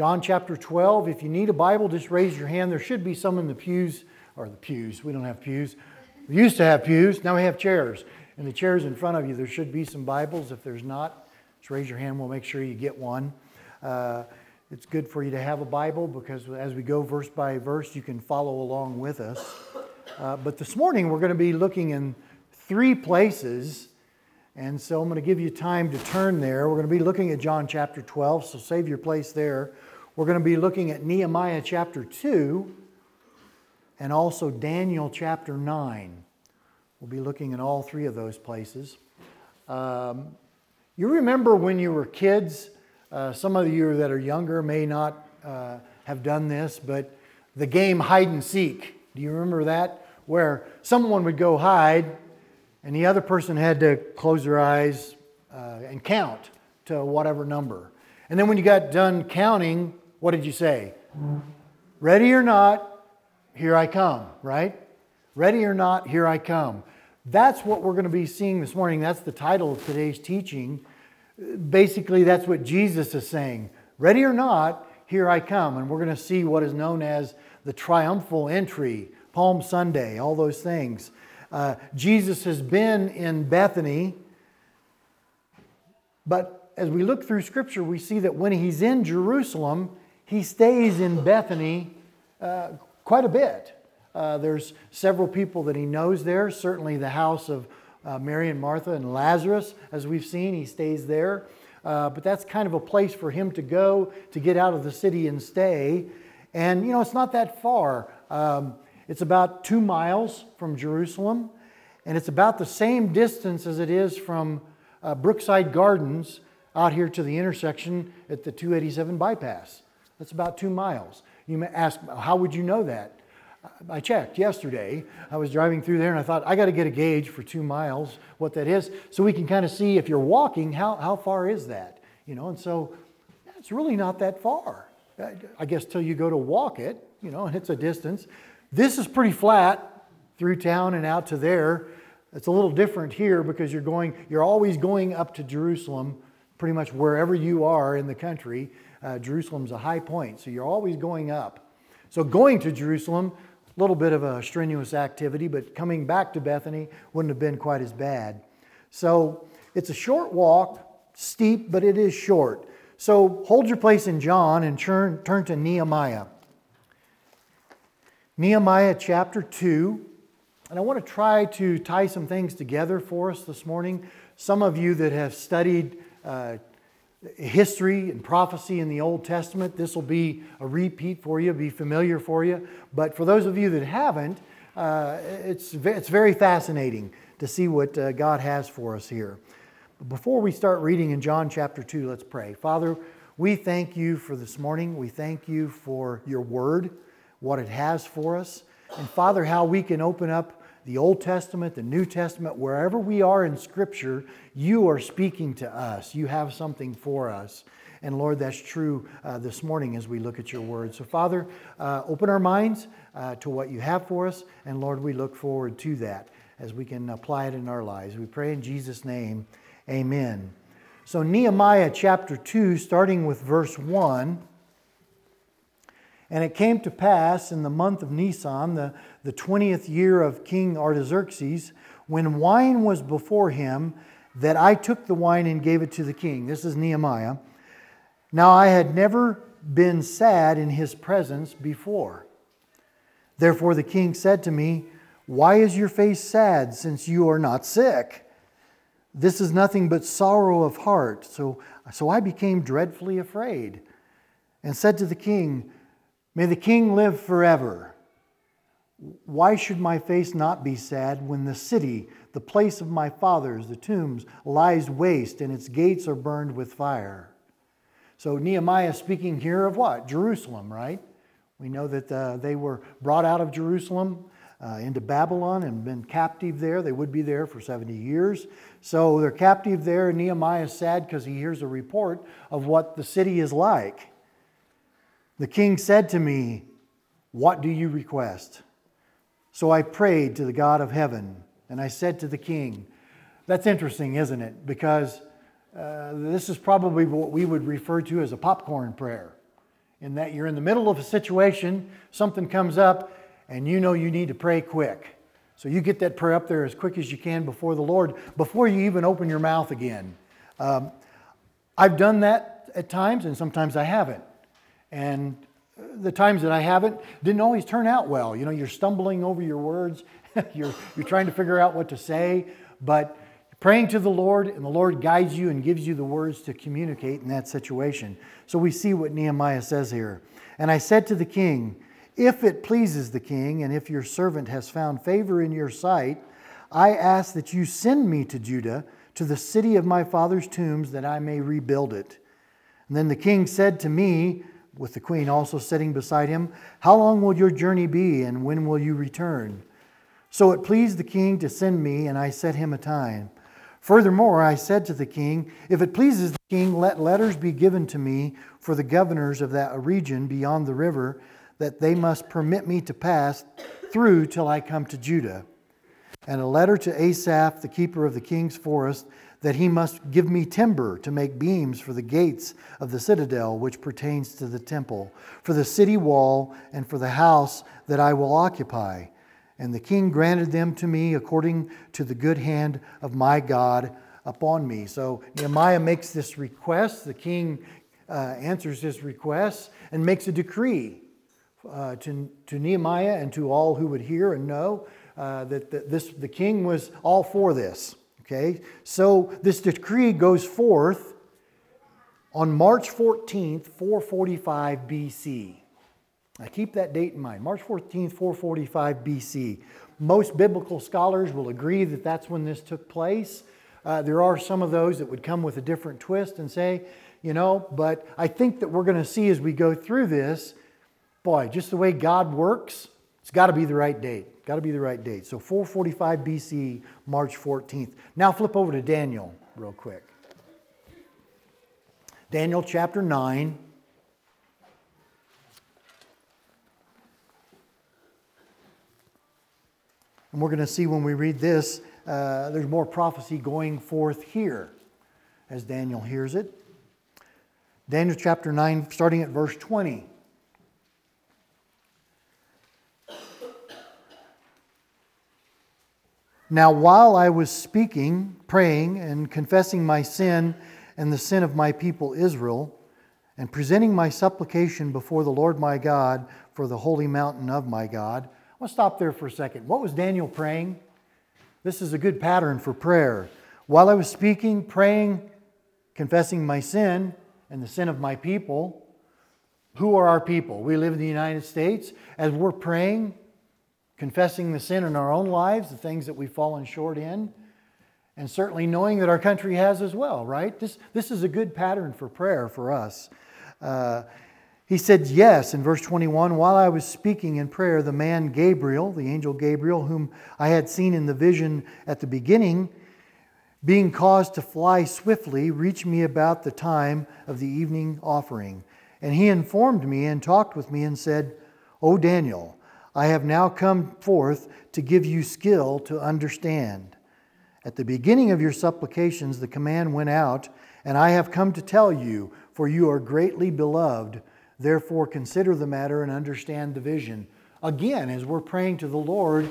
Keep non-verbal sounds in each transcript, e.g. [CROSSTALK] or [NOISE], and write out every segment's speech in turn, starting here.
John chapter 12. If you need a Bible, just raise your hand. There should be some in the pews, or the pews. We don't have pews. We used to have pews, now we have chairs. And the chairs in front of you, there should be some Bibles. If there's not, just raise your hand. We'll make sure you get one. Uh, it's good for you to have a Bible because as we go verse by verse, you can follow along with us. Uh, but this morning, we're going to be looking in three places. And so I'm going to give you time to turn there. We're going to be looking at John chapter 12, so save your place there. We're going to be looking at Nehemiah chapter 2 and also Daniel chapter 9. We'll be looking at all three of those places. Um, you remember when you were kids, uh, some of you that are younger may not uh, have done this, but the game hide and seek. Do you remember that? Where someone would go hide and the other person had to close their eyes uh, and count to whatever number. And then when you got done counting, what did you say? Ready or not, here I come, right? Ready or not, here I come. That's what we're going to be seeing this morning. That's the title of today's teaching basically, that's what Jesus is saying. Ready or not, here I come. And we're going to see what is known as the triumphal entry, Palm Sunday, all those things. Uh, Jesus has been in Bethany, but as we look through Scripture, we see that when he's in Jerusalem, he stays in Bethany uh, quite a bit. Uh, there's several people that he knows there, certainly the house of uh, Mary and Martha and Lazarus, as we've seen. He stays there. Uh, but that's kind of a place for him to go to get out of the city and stay. And, you know, it's not that far. Um, it's about two miles from Jerusalem, and it's about the same distance as it is from uh, Brookside Gardens out here to the intersection at the 287 bypass. That's about two miles. You may ask, how would you know that? I checked yesterday. I was driving through there and I thought, I got to get a gauge for two miles, what that is, so we can kind of see if you're walking, how, how far is that? You know, and so it's really not that far. I guess till you go to walk it, you know, and it's a distance. This is pretty flat through town and out to there. It's a little different here because you're going, you're always going up to Jerusalem, pretty much wherever you are in the country. Uh, Jerusalem's a high point, so you're always going up. So going to Jerusalem a little bit of a strenuous activity, but coming back to Bethany wouldn't have been quite as bad. So it's a short walk, steep, but it is short. So hold your place in John and turn, turn to Nehemiah. Nehemiah chapter 2. And I want to try to tie some things together for us this morning. Some of you that have studied uh, history and prophecy in the Old Testament. This will be a repeat for you, be familiar for you. But for those of you that haven't, uh, it's, it's very fascinating to see what uh, God has for us here. But before we start reading in John chapter 2, let's pray. Father, we thank you for this morning. We thank you for your word, what it has for us. And Father, how we can open up the Old Testament, the New Testament, wherever we are in Scripture, you are speaking to us. You have something for us. And Lord, that's true uh, this morning as we look at your word. So, Father, uh, open our minds uh, to what you have for us. And Lord, we look forward to that as we can apply it in our lives. We pray in Jesus' name, amen. So, Nehemiah chapter 2, starting with verse 1. And it came to pass in the month of Nisan, the, the 20th year of King Artaxerxes, when wine was before him, that I took the wine and gave it to the king. This is Nehemiah. Now I had never been sad in his presence before. Therefore the king said to me, Why is your face sad, since you are not sick? This is nothing but sorrow of heart. So, so I became dreadfully afraid and said to the king, May the king live forever. Why should my face not be sad when the city, the place of my fathers, the tombs, lies waste and its gates are burned with fire? So Nehemiah speaking here of what? Jerusalem, right? We know that uh, they were brought out of Jerusalem uh, into Babylon and been captive there. They would be there for 70 years. So they're captive there. Nehemiah is sad because he hears a report of what the city is like. The king said to me, What do you request? So I prayed to the God of heaven, and I said to the king, That's interesting, isn't it? Because uh, this is probably what we would refer to as a popcorn prayer. in that you're in the middle of a situation, something comes up, and you know you need to pray quick. So you get that prayer up there as quick as you can before the Lord, before you even open your mouth again. Um, I've done that at times, and sometimes I haven't. And the times that I haven't didn't always turn out well. You know, you're stumbling over your words, [LAUGHS] you're, you're trying to figure out what to say, but praying to the Lord, and the Lord guides you and gives you the words to communicate in that situation. So we see what Nehemiah says here. And I said to the king, If it pleases the king, and if your servant has found favor in your sight, I ask that you send me to Judah, to the city of my father's tombs, that I may rebuild it. And then the king said to me, with the queen also sitting beside him, How long will your journey be, and when will you return? So it pleased the king to send me, and I set him a time. Furthermore, I said to the king, If it pleases the king, let letters be given to me for the governors of that region beyond the river, that they must permit me to pass through till I come to Judah. And a letter to Asaph, the keeper of the king's forest, that he must give me timber to make beams for the gates of the citadel, which pertains to the temple, for the city wall, and for the house that I will occupy. And the king granted them to me according to the good hand of my God upon me. So Nehemiah makes this request. The king uh, answers his request and makes a decree uh, to, to Nehemiah and to all who would hear and know uh, that, that this, the king was all for this. Okay, so this decree goes forth on March 14th, 445 BC. Now keep that date in mind March 14th, 445 BC. Most biblical scholars will agree that that's when this took place. Uh, there are some of those that would come with a different twist and say, you know, but I think that we're going to see as we go through this, boy, just the way God works, it's got to be the right date. Got to be the right date. So 445 BC, March 14th. Now flip over to Daniel real quick. Daniel chapter 9. And we're going to see when we read this, uh, there's more prophecy going forth here as Daniel hears it. Daniel chapter 9, starting at verse 20. Now, while I was speaking, praying, and confessing my sin and the sin of my people Israel, and presenting my supplication before the Lord my God for the holy mountain of my God, I want to stop there for a second. What was Daniel praying? This is a good pattern for prayer. While I was speaking, praying, confessing my sin and the sin of my people, who are our people? We live in the United States. As we're praying, confessing the sin in our own lives, the things that we've fallen short in, and certainly knowing that our country has as well, right? This, this is a good pattern for prayer for us. Uh, he said, Yes, in verse 21, while I was speaking in prayer, the man Gabriel, the angel Gabriel, whom I had seen in the vision at the beginning, being caused to fly swiftly, reached me about the time of the evening offering. And he informed me and talked with me and said, O Daniel, I have now come forth to give you skill to understand. At the beginning of your supplications, the command went out, and I have come to tell you, for you are greatly beloved. Therefore, consider the matter and understand the vision. Again, as we're praying to the Lord,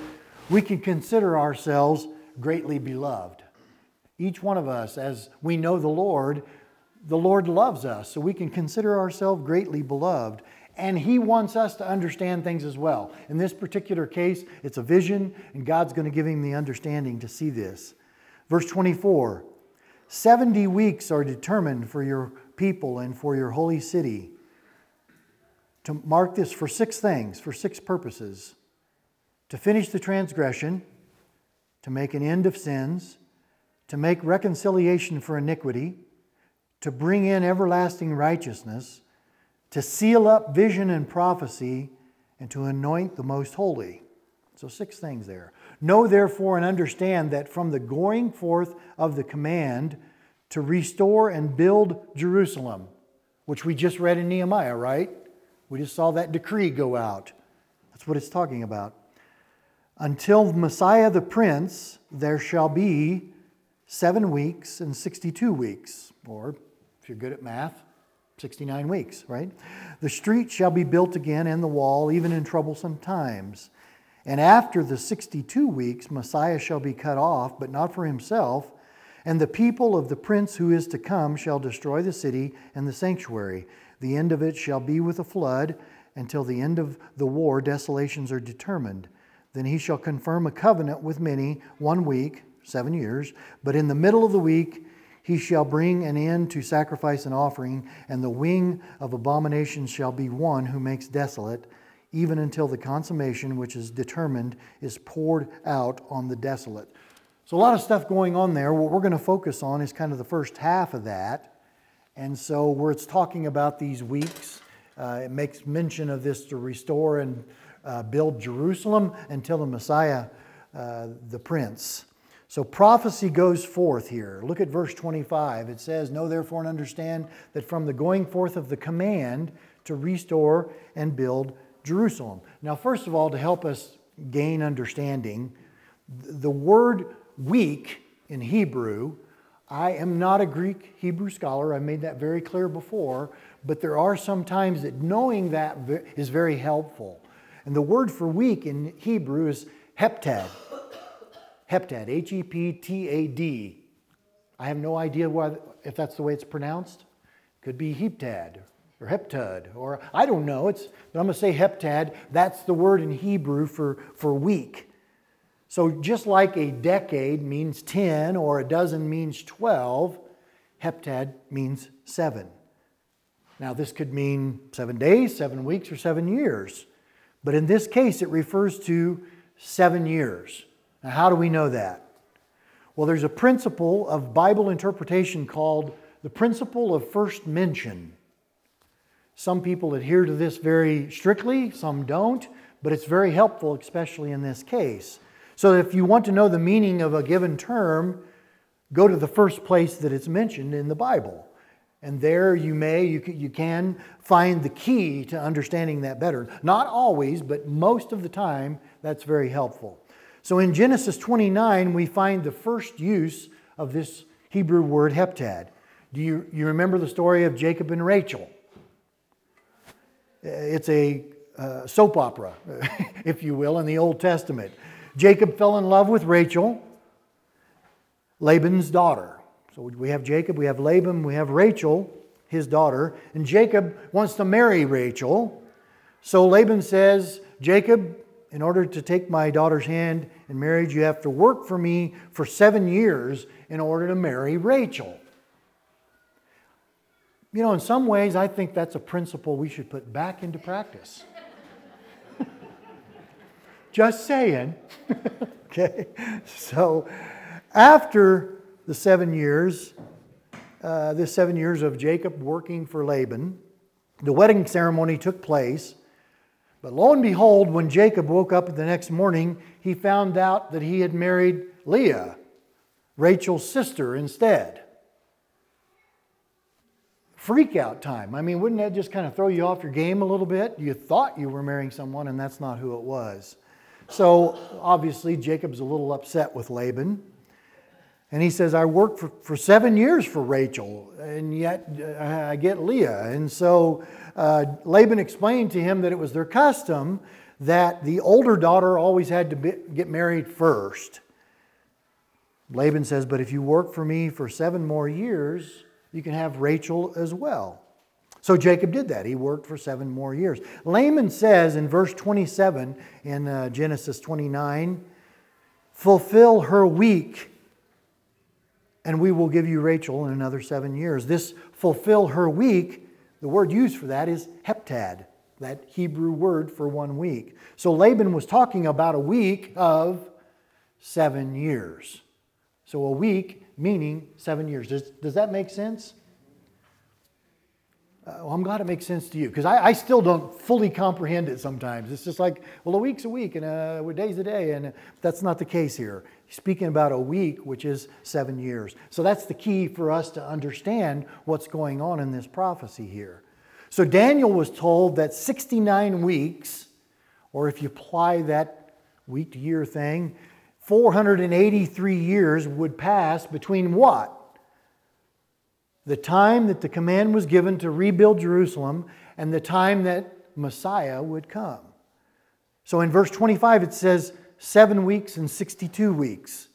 we can consider ourselves greatly beloved. Each one of us, as we know the Lord, the Lord loves us, so we can consider ourselves greatly beloved and He wants us to understand things as well. In this particular case, it's a vision, and God's going to give him the understanding to see this. Verse 24 70 weeks are determined for your people and for your holy city. To mark this for six things, for six purposes to finish the transgression, to make an end of sins, to make reconciliation for iniquity, to bring in everlasting righteousness to seal up vision and prophecy, and to anoint the most holy. So, six things there. Know therefore and understand that from the going forth of the command to restore and build Jerusalem, which we just read in Nehemiah, right? We just saw that decree go out. That's what it's talking about. Until Messiah the Prince, there shall be seven weeks and 62 weeks. Or, if you're good at math, 69 weeks, right? The street shall be built again and the wall, even in troublesome times. And after the 62 weeks, Messiah shall be cut off, but not for himself. And the people of the prince who is to come shall destroy the city and the sanctuary. The end of it shall be with a flood. Until the end of the war, desolations are determined. Then he shall confirm a covenant with many, one week, seven years. But in the middle of the week, he shall bring an end to sacrifice and offering, and the wing of abomination shall be one who makes desolate, even until the consummation which is determined is poured out on the desolate. So, a lot of stuff going on there. What we're going to focus on is kind of the first half of that. And so, where it's talking about these weeks, uh, it makes mention of this to restore and uh, build Jerusalem until the Messiah, uh, the Prince. So prophecy goes forth here. Look at verse 25. It says, Know therefore and understand that from the going forth of the command to restore and build Jerusalem. Now, first of all, to help us gain understanding, the word week in Hebrew, I am not a Greek Hebrew scholar. I made that very clear before, but there are some times that knowing that is very helpful. And the word for week in Hebrew is heptad. Heptad, H E P T A D. I have no idea why, if that's the way it's pronounced. Could be heptad or heptad, or I don't know. It's, but I'm going to say heptad. That's the word in Hebrew for, for week. So just like a decade means 10 or a dozen means 12, heptad means seven. Now, this could mean seven days, seven weeks, or seven years. But in this case, it refers to seven years. Now, how do we know that? Well, there's a principle of Bible interpretation called the principle of first mention. Some people adhere to this very strictly, some don't, but it's very helpful, especially in this case. So, if you want to know the meaning of a given term, go to the first place that it's mentioned in the Bible. And there you may, you can, you can find the key to understanding that better. Not always, but most of the time, that's very helpful. So in Genesis 29, we find the first use of this Hebrew word heptad. Do you, you remember the story of Jacob and Rachel? It's a uh, soap opera, [LAUGHS] if you will, in the Old Testament. Jacob fell in love with Rachel, Laban's daughter. So we have Jacob, we have Laban, we have Rachel, his daughter, and Jacob wants to marry Rachel. So Laban says, Jacob, in order to take my daughter's hand in marriage, you have to work for me for seven years in order to marry Rachel. You know, in some ways, I think that's a principle we should put back into practice. [LAUGHS] Just saying. [LAUGHS] okay? So, after the seven years, uh, this seven years of Jacob working for Laban, the wedding ceremony took place. But lo and behold, when Jacob woke up the next morning, he found out that he had married Leah, Rachel's sister, instead. Freak out time. I mean, wouldn't that just kind of throw you off your game a little bit? You thought you were marrying someone, and that's not who it was. So obviously, Jacob's a little upset with Laban. And he says, I worked for, for seven years for Rachel, and yet uh, I get Leah. And so uh, Laban explained to him that it was their custom that the older daughter always had to be, get married first. Laban says, But if you work for me for seven more years, you can have Rachel as well. So Jacob did that. He worked for seven more years. Laban says in verse 27 in uh, Genesis 29 fulfill her week and we will give you Rachel in another seven years. This fulfill her week, the word used for that is heptad, that Hebrew word for one week. So Laban was talking about a week of seven years. So a week meaning seven years. Does, does that make sense? Uh, well, I'm glad it makes sense to you because I, I, still don't fully comprehend it sometimes. It's just like, well, a week's a week and a, a day's a day, and that's not the case here. Speaking about a week, which is seven years. So that's the key for us to understand what's going on in this prophecy here. So Daniel was told that 69 weeks, or if you apply that week to year thing, 483 years would pass between what? the time that the command was given to rebuild Jerusalem and the time that Messiah would come. So in verse 25, it says seven weeks and 62 weeks.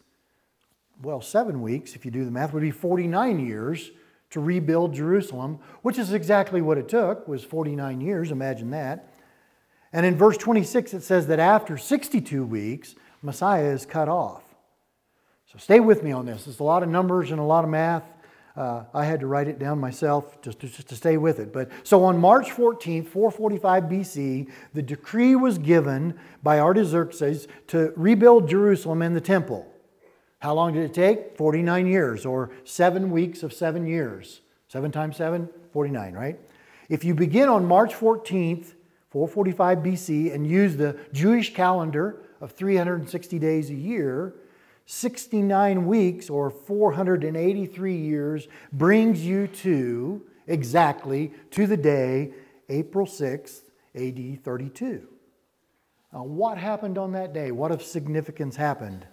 Well, seven weeks, if you do the math, would be 49 years to rebuild Jerusalem, which is exactly what it took, was 49 years, imagine that. And in verse 26, it says that after 62 weeks, Messiah is cut off. So stay with me on this. It's a lot of numbers and a lot of math. Uh, I had to write it down myself just to, just to stay with it. But so on March 14th, 445 BC, the decree was given by Artaxerxes to rebuild Jerusalem and the temple. How long did it take? 49 years, or seven weeks of seven years. Seven times seven, 49, right? If you begin on March 14th, 445 BC, and use the Jewish calendar of 360 days a year, 69 weeks or 483 years brings you to exactly to the day April 6th, AD 32. Now, what happened on that day? What of significance happened?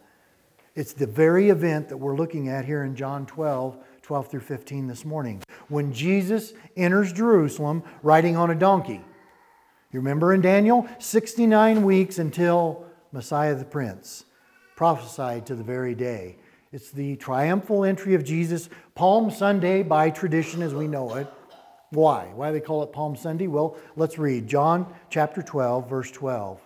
It's the very event that we're looking at here in John 12, 12 through 15 this morning. When Jesus enters Jerusalem riding on a donkey. You remember in Daniel? 69 weeks until Messiah the Prince prophesied to the very day. It's the triumphal entry of Jesus, Palm Sunday by tradition as we know it. Why? Why do they call it Palm Sunday? Well, let's read John chapter 12, verse 12.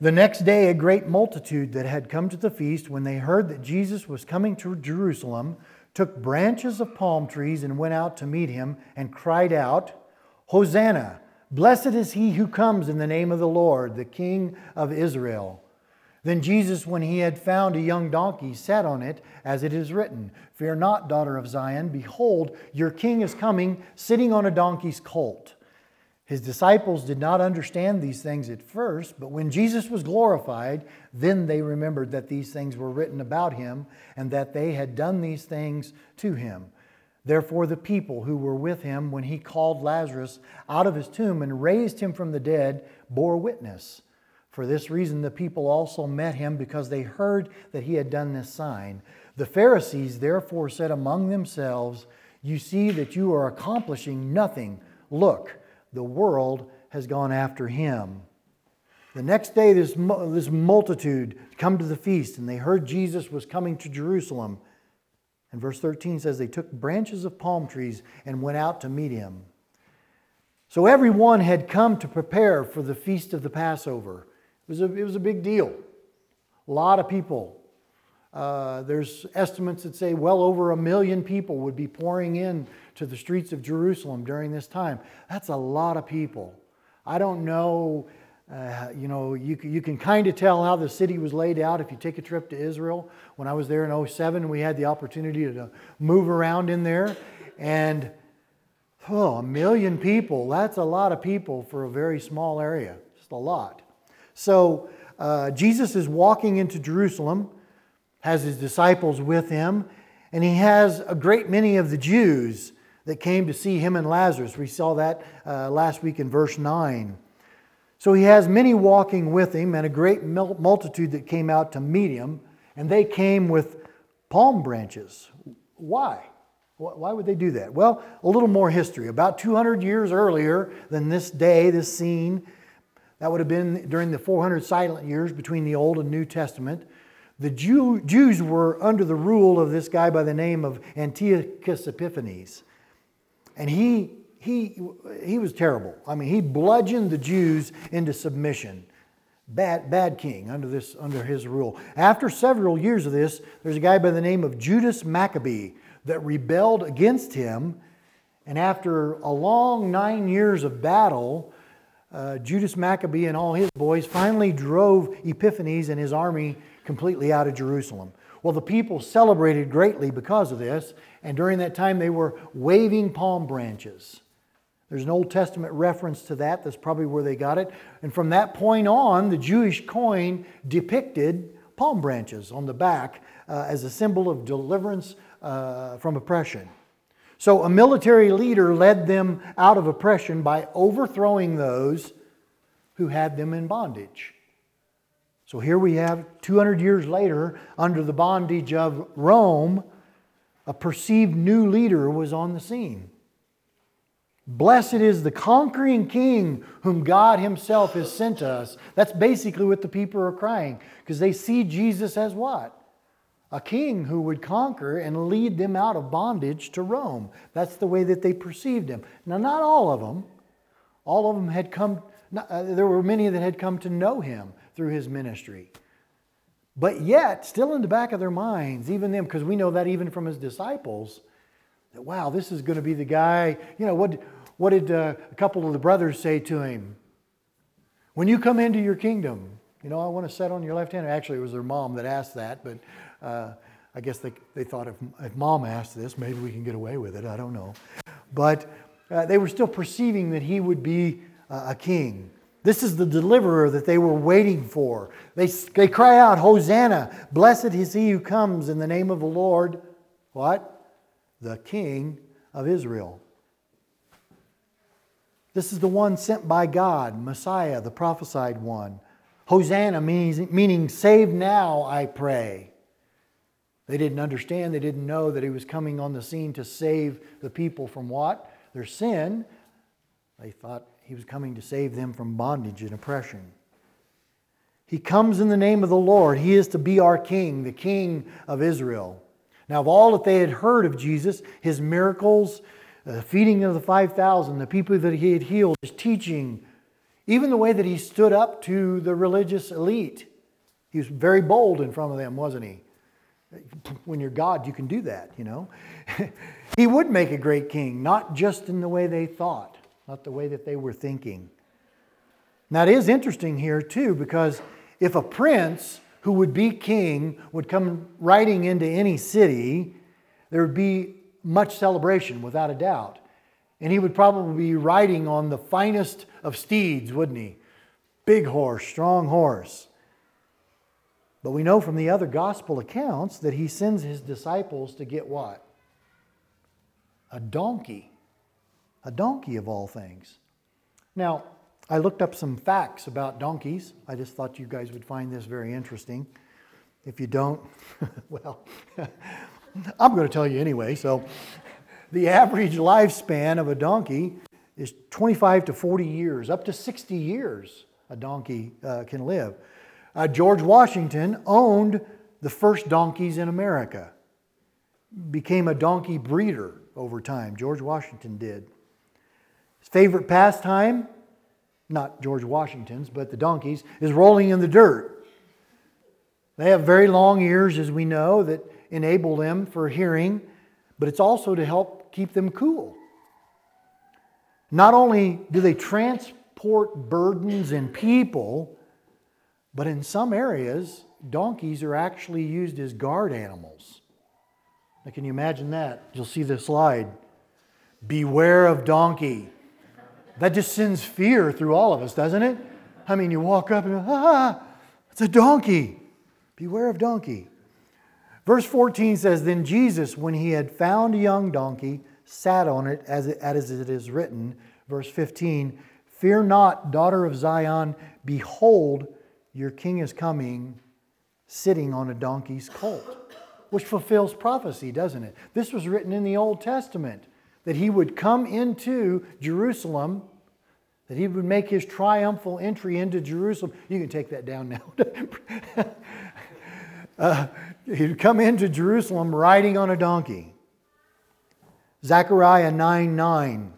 The next day, a great multitude that had come to the feast, when they heard that Jesus was coming to Jerusalem, took branches of palm trees and went out to meet him and cried out, Hosanna! Blessed is he who comes in the name of the Lord, the King of Israel. Then Jesus, when he had found a young donkey, sat on it, as it is written Fear not, daughter of Zion. Behold, your king is coming, sitting on a donkey's colt. His disciples did not understand these things at first, but when Jesus was glorified, then they remembered that these things were written about him and that they had done these things to him. Therefore, the people who were with him when he called Lazarus out of his tomb and raised him from the dead bore witness. For this reason, the people also met him because they heard that he had done this sign. The Pharisees therefore said among themselves, You see that you are accomplishing nothing. Look, the world has gone after him. The next day, this, this multitude come to the feast, and they heard Jesus was coming to Jerusalem. And verse 13 says, They took branches of palm trees and went out to meet him. So everyone had come to prepare for the feast of the Passover. It was a, it was a big deal. A lot of people. Uh, there's estimates that say well over a million people would be pouring in to the streets of Jerusalem during this time. That's a lot of people. I don't know uh, you know, you, you can kind of tell how the city was laid out if you take a trip to Israel. When I was there in 07, we had the opportunity to move around in there. And, oh, a million people. That's a lot of people for a very small area. Just a lot. So, uh, Jesus is walking into Jerusalem, has his disciples with him, and he has a great many of the Jews that came to see him and Lazarus. We saw that uh, last week in verse 9. So he has many walking with him and a great multitude that came out to meet him, and they came with palm branches. Why? Why would they do that? Well, a little more history. About 200 years earlier than this day, this scene, that would have been during the 400 silent years between the Old and New Testament. The Jew, Jews were under the rule of this guy by the name of Antiochus Epiphanes. And he he, he was terrible. I mean, he bludgeoned the Jews into submission. Bad, bad king under, this, under his rule. After several years of this, there's a guy by the name of Judas Maccabee that rebelled against him. And after a long nine years of battle, uh, Judas Maccabee and all his boys finally drove Epiphanes and his army completely out of Jerusalem. Well, the people celebrated greatly because of this, and during that time they were waving palm branches. There's an Old Testament reference to that. That's probably where they got it. And from that point on, the Jewish coin depicted palm branches on the back uh, as a symbol of deliverance uh, from oppression. So a military leader led them out of oppression by overthrowing those who had them in bondage. So here we have 200 years later, under the bondage of Rome, a perceived new leader was on the scene. Blessed is the conquering king whom God himself has sent to us. That's basically what the people are crying because they see Jesus as what? A king who would conquer and lead them out of bondage to Rome. That's the way that they perceived him. Now, not all of them. All of them had come, uh, there were many that had come to know him through his ministry. But yet, still in the back of their minds, even them, because we know that even from his disciples, that wow, this is going to be the guy. You know, what, what did uh, a couple of the brothers say to him? When you come into your kingdom, you know, I want to sit on your left hand. Actually, it was their mom that asked that, but uh, I guess they, they thought if, if mom asked this, maybe we can get away with it. I don't know. But uh, they were still perceiving that he would be uh, a king. This is the deliverer that they were waiting for. They, they cry out, Hosanna! Blessed is he who comes in the name of the Lord. What? The King of Israel. This is the one sent by God, Messiah, the prophesied one. Hosanna means, meaning save now, I pray. They didn't understand, they didn't know that he was coming on the scene to save the people from what? Their sin. They thought he was coming to save them from bondage and oppression. He comes in the name of the Lord. He is to be our king, the king of Israel. Now, of all that they had heard of Jesus, his miracles, the feeding of the 5,000, the people that he had healed, his teaching, even the way that he stood up to the religious elite. He was very bold in front of them, wasn't he? When you're God, you can do that, you know. [LAUGHS] he would make a great king, not just in the way they thought not the way that they were thinking. Now, it is interesting here, too, because if a prince who would be king would come riding into any city, there would be much celebration, without a doubt. And he would probably be riding on the finest of steeds, wouldn't he? Big horse, strong horse. But we know from the other gospel accounts that he sends his disciples to get what? A donkey a donkey of all things. Now, I looked up some facts about donkeys. I just thought you guys would find this very interesting. If you don't, [LAUGHS] well, I'm going to tell you anyway. So, the average lifespan of a donkey is 25 to 40 years, up to 60 years a donkey uh, can live. Uh, George Washington owned the first donkeys in America, became a donkey breeder over time. George Washington did. His favorite pastime, not George Washington's, but the donkeys, is rolling in the dirt. They have very long ears, as we know, that enable them for hearing, but it's also to help keep them cool. Not only do they transport burdens and people, but in some areas, donkeys are actually used as guard animals. Now, can you imagine that? You'll see the slide. Beware of donkey. That just sends fear through all of us, doesn't it? I mean, you walk up and, ah, it's a donkey. Beware of donkey. Verse 14 says, Then Jesus, when he had found a young donkey, sat on it as it, as it is written. Verse 15, Fear not, daughter of Zion, behold, your king is coming, sitting on a donkey's colt. Which fulfills prophecy, doesn't it? This was written in the Old Testament that he would come into Jerusalem that he would make his triumphal entry into Jerusalem. You can take that down now. [LAUGHS] uh, he'd come into Jerusalem riding on a donkey. Zechariah 9 9.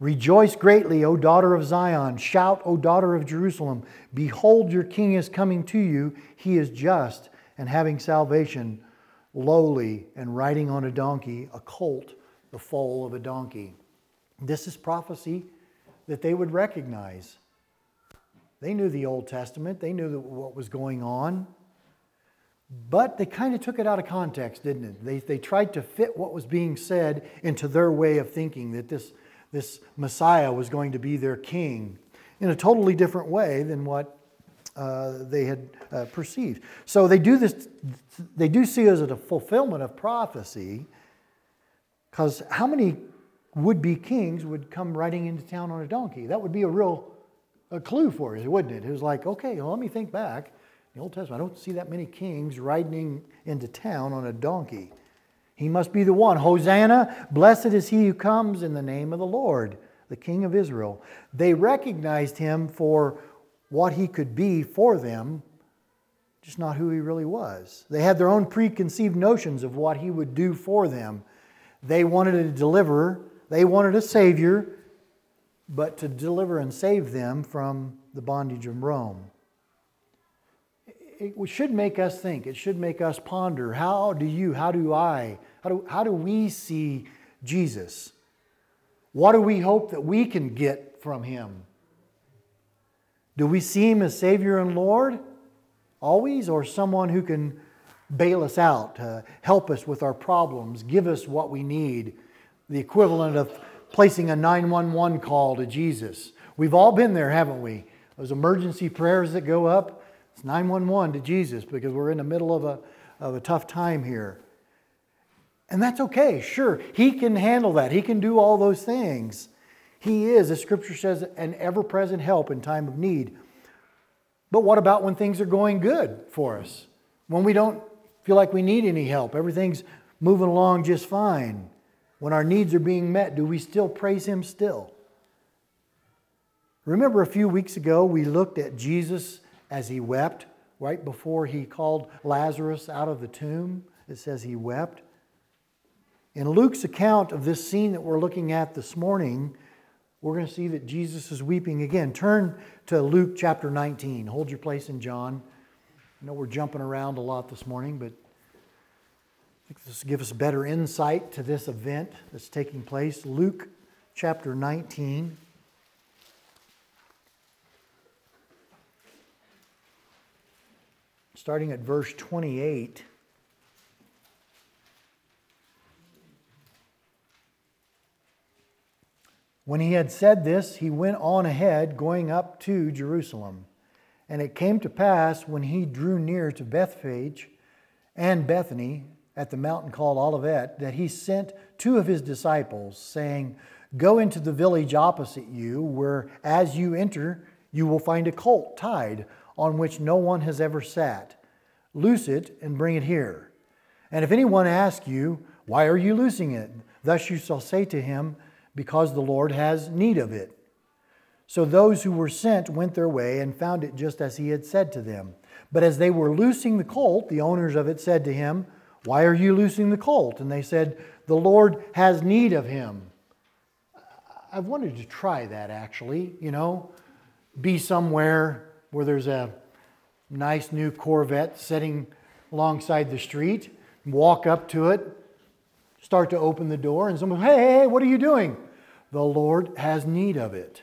Rejoice greatly, O daughter of Zion. Shout, O daughter of Jerusalem. Behold, your king is coming to you. He is just and having salvation, lowly and riding on a donkey, a colt, the foal of a donkey. This is prophecy that they would recognize. They knew the Old Testament, they knew what was going on, but they kind of took it out of context, didn't it? They, they tried to fit what was being said into their way of thinking that this, this Messiah was going to be their king in a totally different way than what uh, they had uh, perceived. So they do this, they do see it as a fulfillment of prophecy, because how many would be kings would come riding into town on a donkey. That would be a real a clue for you, wouldn't it? It was like, okay, well, let me think back. The Old Testament, I don't see that many kings riding into town on a donkey. He must be the one. Hosanna, blessed is he who comes in the name of the Lord, the King of Israel. They recognized him for what he could be for them, just not who he really was. They had their own preconceived notions of what he would do for them. They wanted a deliverer, they wanted a savior, but to deliver and save them from the bondage of Rome. It should make us think, it should make us ponder how do you, how do I, how do, how do we see Jesus? What do we hope that we can get from him? Do we see him as Savior and Lord always, or someone who can bail us out, uh, help us with our problems, give us what we need? The equivalent of placing a 911 call to Jesus. We've all been there, haven't we? Those emergency prayers that go up, it's 911 to Jesus because we're in the middle of a, of a tough time here. And that's okay, sure. He can handle that, He can do all those things. He is, as Scripture says, an ever present help in time of need. But what about when things are going good for us? When we don't feel like we need any help, everything's moving along just fine. When our needs are being met, do we still praise Him still? Remember a few weeks ago, we looked at Jesus as he wept right before he called Lazarus out of the tomb. It says he wept. In Luke's account of this scene that we're looking at this morning, we're going to see that Jesus is weeping again. Turn to Luke chapter 19. Hold your place in John. I know we're jumping around a lot this morning, but I think this will give us better insight to this event that's taking place. Luke chapter 19. Starting at verse 28. When he had said this, he went on ahead, going up to Jerusalem. And it came to pass when he drew near to Bethphage and Bethany at the mountain called Olivet that he sent two of his disciples, saying, Go into the village opposite you, where as you enter, you will find a colt tied on which no one has ever sat. Loose it and bring it here. And if anyone asks you, Why are you loosing it? Thus you shall say to him, because the Lord has need of it. So those who were sent went their way and found it just as he had said to them. But as they were loosing the colt, the owners of it said to him, Why are you loosing the colt? And they said, The Lord has need of him. I've wanted to try that actually, you know, be somewhere where there's a nice new Corvette sitting alongside the street, walk up to it, start to open the door, and someone, hey, hey, hey, what are you doing? The Lord has need of it.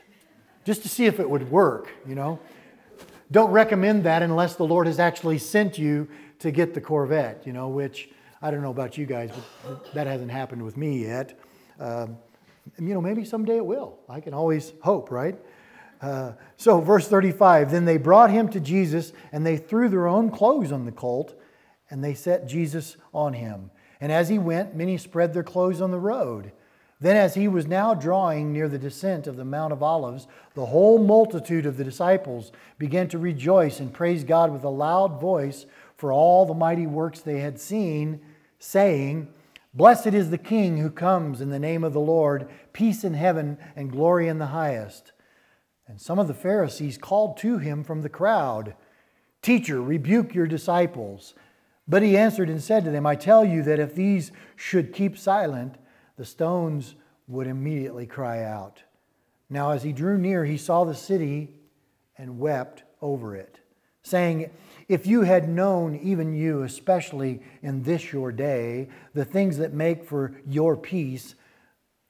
Just to see if it would work, you know. Don't recommend that unless the Lord has actually sent you to get the Corvette, you know, which I don't know about you guys, but that hasn't happened with me yet. Um, you know, maybe someday it will. I can always hope, right? Uh, so, verse 35 Then they brought him to Jesus, and they threw their own clothes on the colt, and they set Jesus on him. And as he went, many spread their clothes on the road. Then, as he was now drawing near the descent of the Mount of Olives, the whole multitude of the disciples began to rejoice and praise God with a loud voice for all the mighty works they had seen, saying, Blessed is the King who comes in the name of the Lord, peace in heaven and glory in the highest. And some of the Pharisees called to him from the crowd, Teacher, rebuke your disciples. But he answered and said to them, I tell you that if these should keep silent, the stones would immediately cry out. Now, as he drew near, he saw the city and wept over it, saying, If you had known, even you, especially in this your day, the things that make for your peace,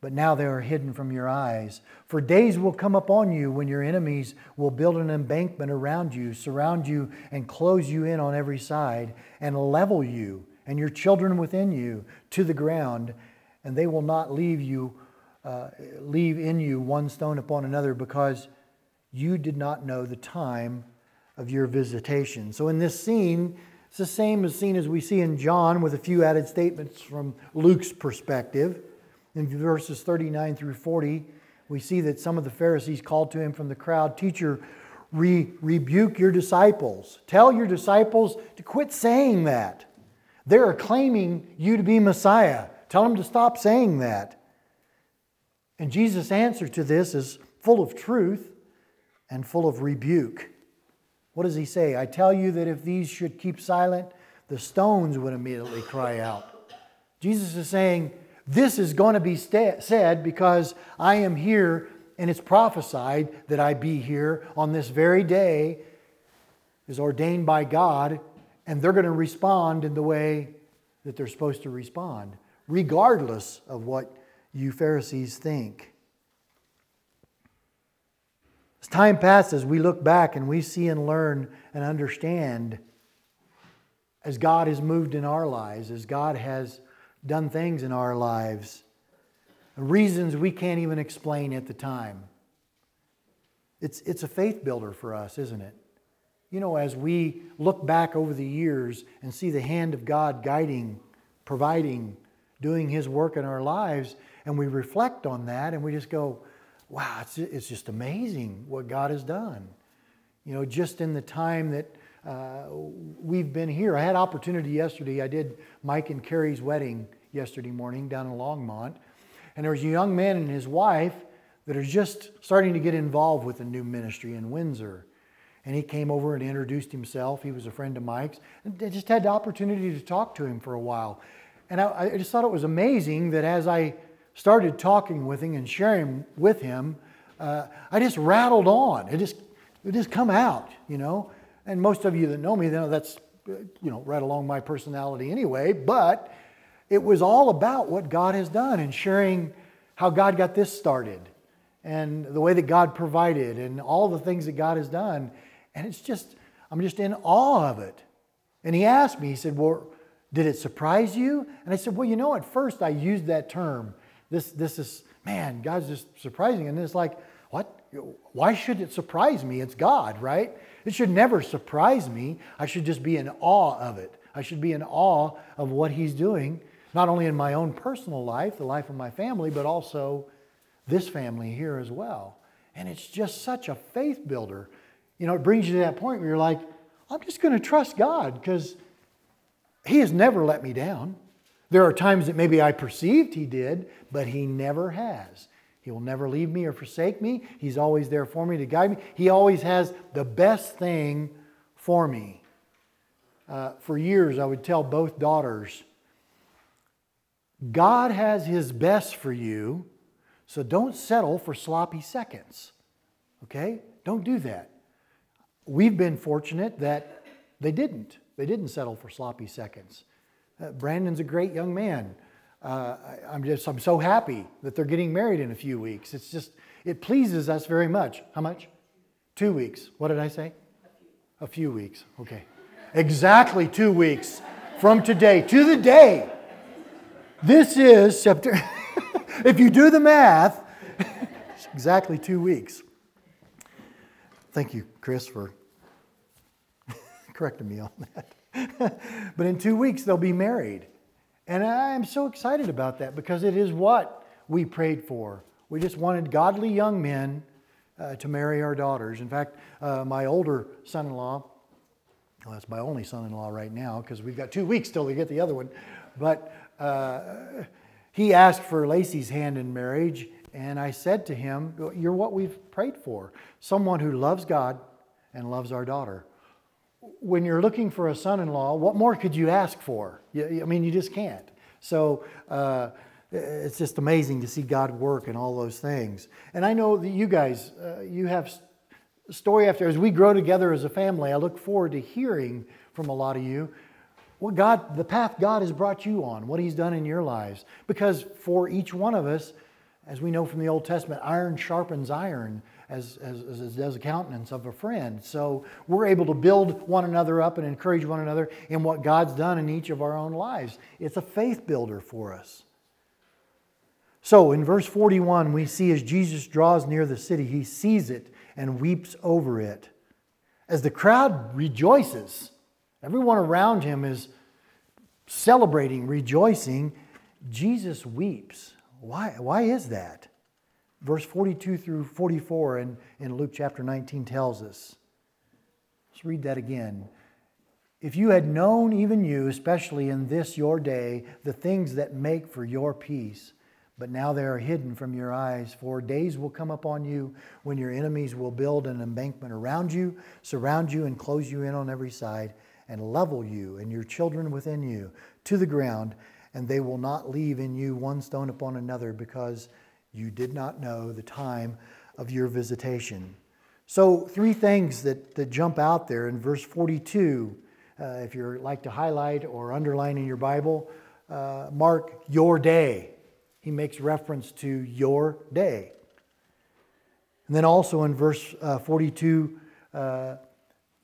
but now they are hidden from your eyes. For days will come upon you when your enemies will build an embankment around you, surround you, and close you in on every side, and level you and your children within you to the ground, and they will not leave you, uh, leave in you one stone upon another, because you did not know the time of your visitation. So in this scene, it's the same as scene as we see in John, with a few added statements from Luke's perspective. In verses 39 through 40, we see that some of the Pharisees called to him from the crowd, Teacher, re- rebuke your disciples. Tell your disciples to quit saying that. They're claiming you to be Messiah. Tell them to stop saying that. And Jesus' answer to this is full of truth and full of rebuke. What does he say? I tell you that if these should keep silent, the stones would immediately cry out. Jesus is saying, This is going to be said because I am here and it's prophesied that I be here on this very day, is ordained by God, and they're going to respond in the way that they're supposed to respond, regardless of what you Pharisees think. As time passes, we look back and we see and learn and understand as God has moved in our lives, as God has done things in our lives, reasons we can't even explain at the time. It's, it's a faith builder for us, isn't it? You know, as we look back over the years and see the hand of God guiding, providing, doing His work in our lives, and we reflect on that and we just go, wow, it's, it's just amazing what God has done. You know, just in the time that uh, we've been here. I had opportunity yesterday. I did Mike and Carrie's wedding yesterday morning down in Longmont. And there was a young man and his wife that are just starting to get involved with a new ministry in Windsor. And he came over and introduced himself. He was a friend of Mike's. And I just had the opportunity to talk to him for a while. And I, I just thought it was amazing that as I started talking with him and sharing with him, uh, I just rattled on. It just, it just come out, you know. And most of you that know me, know that's, you know, right along my personality anyway. But it was all about what God has done and sharing how God got this started and the way that God provided and all the things that God has done. And it's just, I'm just in awe of it. And he asked me, he said, Well, did it surprise you? And I said, Well, you know, at first I used that term this, this is, man, God's just surprising. And it's like, what? Why should it surprise me? It's God, right? It should never surprise me. I should just be in awe of it. I should be in awe of what He's doing, not only in my own personal life, the life of my family, but also this family here as well. And it's just such a faith builder. You know, it brings you to that point where you're like, I'm just going to trust God because He has never let me down. There are times that maybe I perceived he did, but he never has. He will never leave me or forsake me. He's always there for me to guide me. He always has the best thing for me. Uh, for years, I would tell both daughters God has His best for you, so don't settle for sloppy seconds. Okay? Don't do that. We've been fortunate that they didn't. They didn't settle for sloppy seconds. Uh, Brandon's a great young man. Uh, I, am just I'm so happy that they're getting married in a few weeks. It's just it pleases us very much. How much? Two weeks. What did I say? A few, weeks. Okay. Exactly two weeks from today to the day. This is September. [LAUGHS] if you do the math, [LAUGHS] exactly two weeks. Thank you, Chris, for [LAUGHS] correcting me on that. but in two weeks, they'll be married. And I'm so excited about that because it is what we prayed for. We just wanted godly young men uh, to marry our daughters. In fact, uh, my older son in law, well, that's my only son in law right now because we've got two weeks till we get the other one. But uh, he asked for Lacey's hand in marriage, and I said to him, You're what we've prayed for someone who loves God and loves our daughter when you're looking for a son in law, what more could you ask for? I mean, you just can't. So uh, it's just amazing to see God work in all those things. And I know that you guys, uh, you have story after, as we grow together as a family, I look forward to hearing from a lot of you what God, the path God has brought you on, what He's done in your lives. Because for each one of us, as we know from the Old Testament, iron sharpens iron as, as, as does a countenance of a friend. So we're able to build one another up and encourage one another in what God's done in each of our own lives. It's a faith builder for us. So in verse 41, we see as Jesus draws near the city, he sees it and weeps over it. As the crowd rejoices, everyone around him is celebrating, rejoicing, Jesus weeps. Why, why is that? Verse 42 through 44 in, in Luke chapter 19 tells us Let's read that again. If you had known, even you, especially in this your day, the things that make for your peace, but now they are hidden from your eyes. For days will come upon you when your enemies will build an embankment around you, surround you, and close you in on every side, and level you and your children within you to the ground, and they will not leave in you one stone upon another, because you did not know the time of your visitation. So, three things that, that jump out there in verse 42. Uh, if you like to highlight or underline in your Bible, uh, mark your day he makes reference to your day. And then also in verse uh, 42, uh,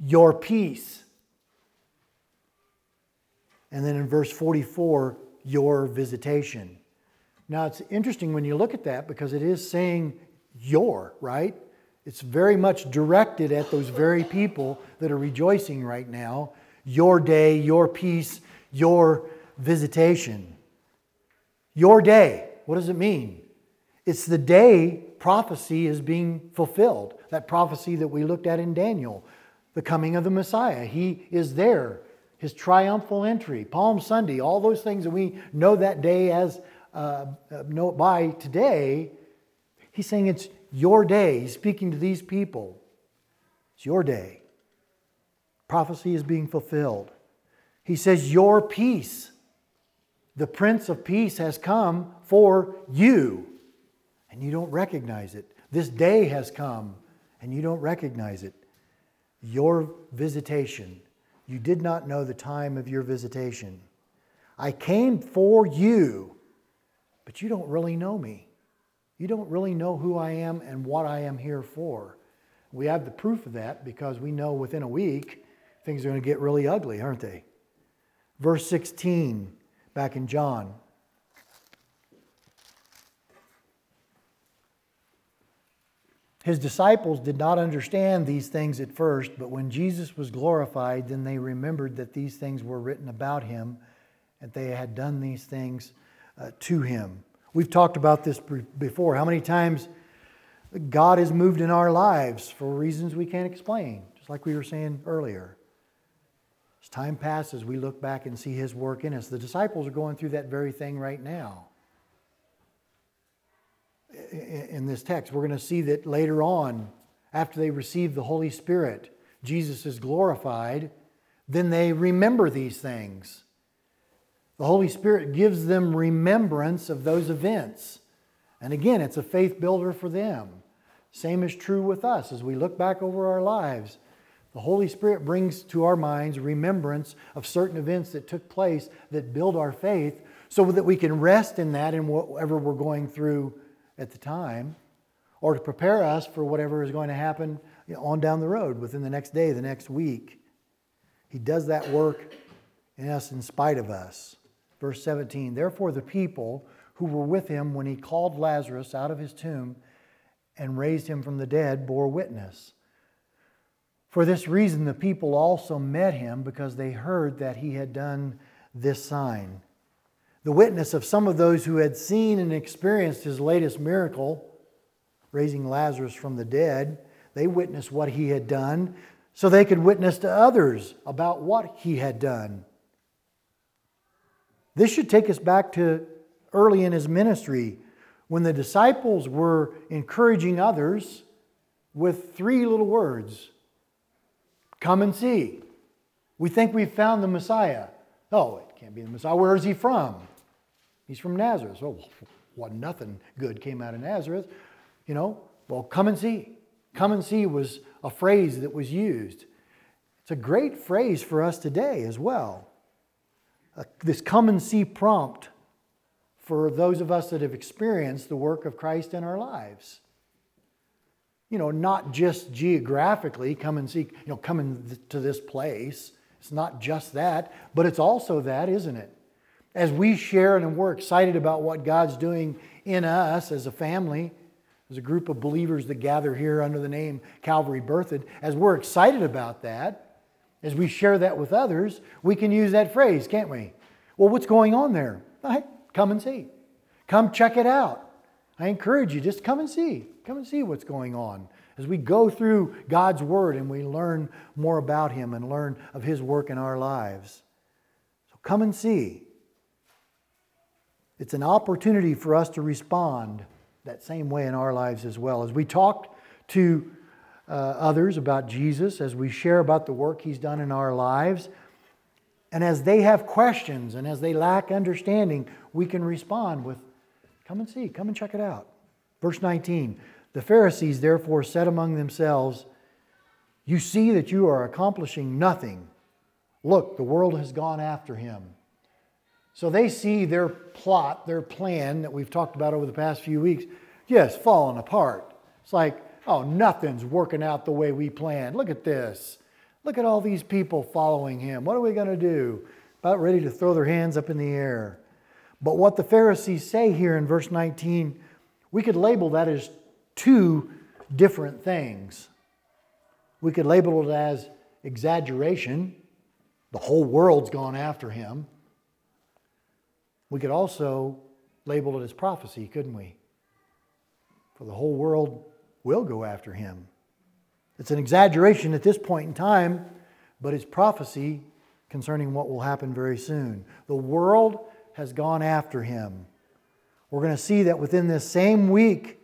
your peace. And then in verse 44, your visitation. Now it's interesting when you look at that because it is saying your, right? It's very much directed at those very people that are rejoicing right now. Your day, your peace, your visitation. Your day. What does it mean? It's the day prophecy is being fulfilled. That prophecy that we looked at in Daniel, the coming of the Messiah. He is there, his triumphal entry, Palm Sunday, all those things that we know that day as uh, uh, know by today. He's saying it's your day. He's speaking to these people. It's your day. Prophecy is being fulfilled. He says, Your peace. The Prince of Peace has come for you, and you don't recognize it. This day has come, and you don't recognize it. Your visitation. You did not know the time of your visitation. I came for you, but you don't really know me. You don't really know who I am and what I am here for. We have the proof of that because we know within a week things are going to get really ugly, aren't they? Verse 16 back in John. His disciples did not understand these things at first, but when Jesus was glorified, then they remembered that these things were written about him, and they had done these things uh, to him. We've talked about this before. How many times God has moved in our lives for reasons we can't explain, just like we were saying earlier. As time passes, we look back and see his work in us. The disciples are going through that very thing right now. In this text, we're going to see that later on, after they receive the Holy Spirit, Jesus is glorified, then they remember these things. The Holy Spirit gives them remembrance of those events. And again, it's a faith builder for them. Same is true with us as we look back over our lives. The Holy Spirit brings to our minds remembrance of certain events that took place that build our faith so that we can rest in that in whatever we're going through at the time or to prepare us for whatever is going to happen on down the road within the next day, the next week. He does that work in us in spite of us. Verse 17 Therefore, the people who were with him when he called Lazarus out of his tomb and raised him from the dead bore witness. For this reason, the people also met him because they heard that he had done this sign. The witness of some of those who had seen and experienced his latest miracle, raising Lazarus from the dead, they witnessed what he had done so they could witness to others about what he had done. This should take us back to early in his ministry when the disciples were encouraging others with three little words Come and see. We think we've found the Messiah. Oh, it can't be the Messiah. Where is he from? He's from Nazareth. Oh, [LAUGHS] well, nothing good came out of Nazareth. You know, well, come and see. Come and see was a phrase that was used. It's a great phrase for us today as well. This come and see prompt for those of us that have experienced the work of Christ in our lives you know, not just geographically come and see, you know, come to this place. It's not just that, but it's also that, isn't it? As we share and we're excited about what God's doing in us as a family, as a group of believers that gather here under the name Calvary Berthoud, as we're excited about that, as we share that with others, we can use that phrase, can't we? Well, what's going on there? Right, come and see. Come check it out. I encourage you, just come and see. Come and see what's going on as we go through God's Word and we learn more about Him and learn of His work in our lives. So come and see. It's an opportunity for us to respond that same way in our lives as well. As we talk to uh, others about Jesus, as we share about the work He's done in our lives, and as they have questions and as they lack understanding, we can respond with, Come and see, come and check it out. Verse 19 The Pharisees therefore said among themselves, You see that you are accomplishing nothing. Look, the world has gone after him. So they see their plot, their plan that we've talked about over the past few weeks, yes, falling apart. It's like, oh, nothing's working out the way we planned. Look at this. Look at all these people following him. What are we going to do? About ready to throw their hands up in the air. But what the Pharisees say here in verse 19, we could label that as two different things. We could label it as exaggeration, the whole world's gone after him. We could also label it as prophecy, couldn't we? For the whole world will go after him. It's an exaggeration at this point in time, but it's prophecy concerning what will happen very soon. The world has gone after him. We're going to see that within this same week,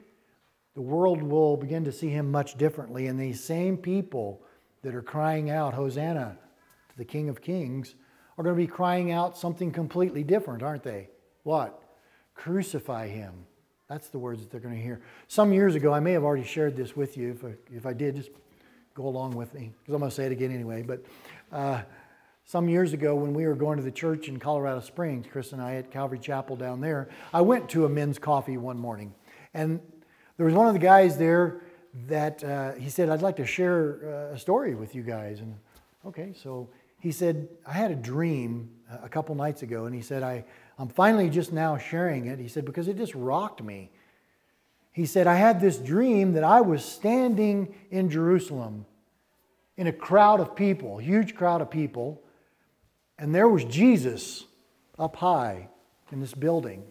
the world will begin to see him much differently. And these same people that are crying out, Hosanna to the King of Kings, are going to be crying out something completely different, aren't they? What? Crucify him. That's the words that they're going to hear. Some years ago, I may have already shared this with you. If I, if I did, just go along with me, because I'm going to say it again anyway. But uh, some years ago, when we were going to the church in Colorado Springs, Chris and I at Calvary Chapel down there, I went to a men's coffee one morning. And there was one of the guys there that uh, he said, I'd like to share uh, a story with you guys. And okay, so he said, I had a dream a couple nights ago, and he said, I, I'm finally just now sharing it. He said, because it just rocked me. He said, I had this dream that I was standing in Jerusalem in a crowd of people, huge crowd of people, and there was Jesus up high in this building.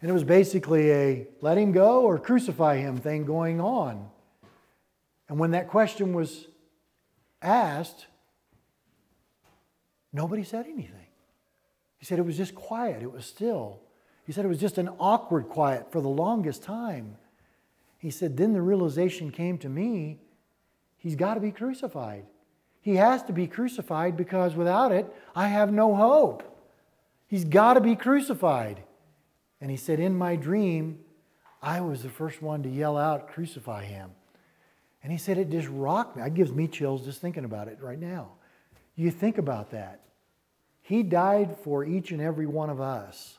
And it was basically a let him go or crucify him thing going on. And when that question was asked, nobody said anything. He said it was just quiet, it was still. He said it was just an awkward quiet for the longest time. He said, then the realization came to me he's got to be crucified. He has to be crucified because without it, I have no hope. He's got to be crucified. And he said, In my dream, I was the first one to yell out, Crucify him. And he said, It just rocked me. It gives me chills just thinking about it right now. You think about that. He died for each and every one of us.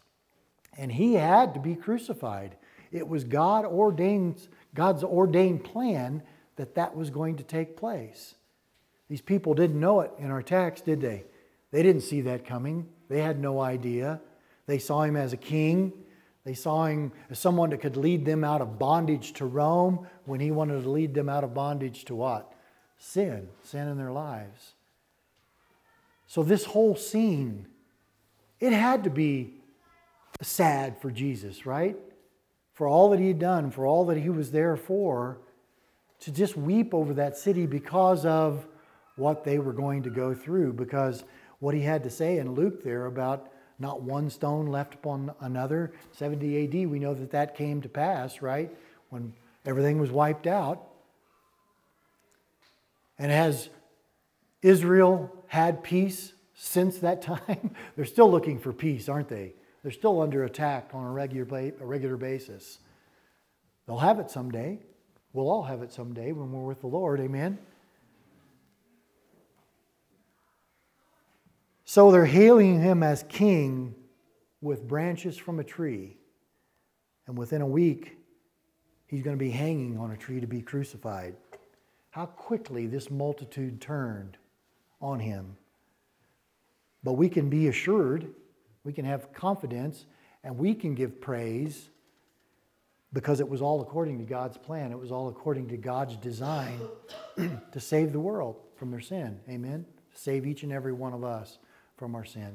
And he had to be crucified. It was God ordained, God's ordained plan that that was going to take place. These people didn't know it in our text, did they? They didn't see that coming. They had no idea. They saw him as a king. They saw him as someone that could lead them out of bondage to Rome when he wanted to lead them out of bondage to what? Sin, sin in their lives. So, this whole scene, it had to be sad for Jesus, right? For all that he had done, for all that he was there for, to just weep over that city because of what they were going to go through because what he had to say in Luke there about not one stone left upon another, 70 AD, we know that that came to pass, right? When everything was wiped out. And has Israel had peace since that time? [LAUGHS] They're still looking for peace, aren't they? They're still under attack on a regular, a regular basis. They'll have it someday. We'll all have it someday when we're with the Lord. Amen. So they're hailing him as king with branches from a tree. And within a week, he's going to be hanging on a tree to be crucified. How quickly this multitude turned on him. But we can be assured, we can have confidence, and we can give praise because it was all according to God's plan. It was all according to God's design [CLEARS THROAT] to save the world from their sin. Amen? Save each and every one of us from our sin.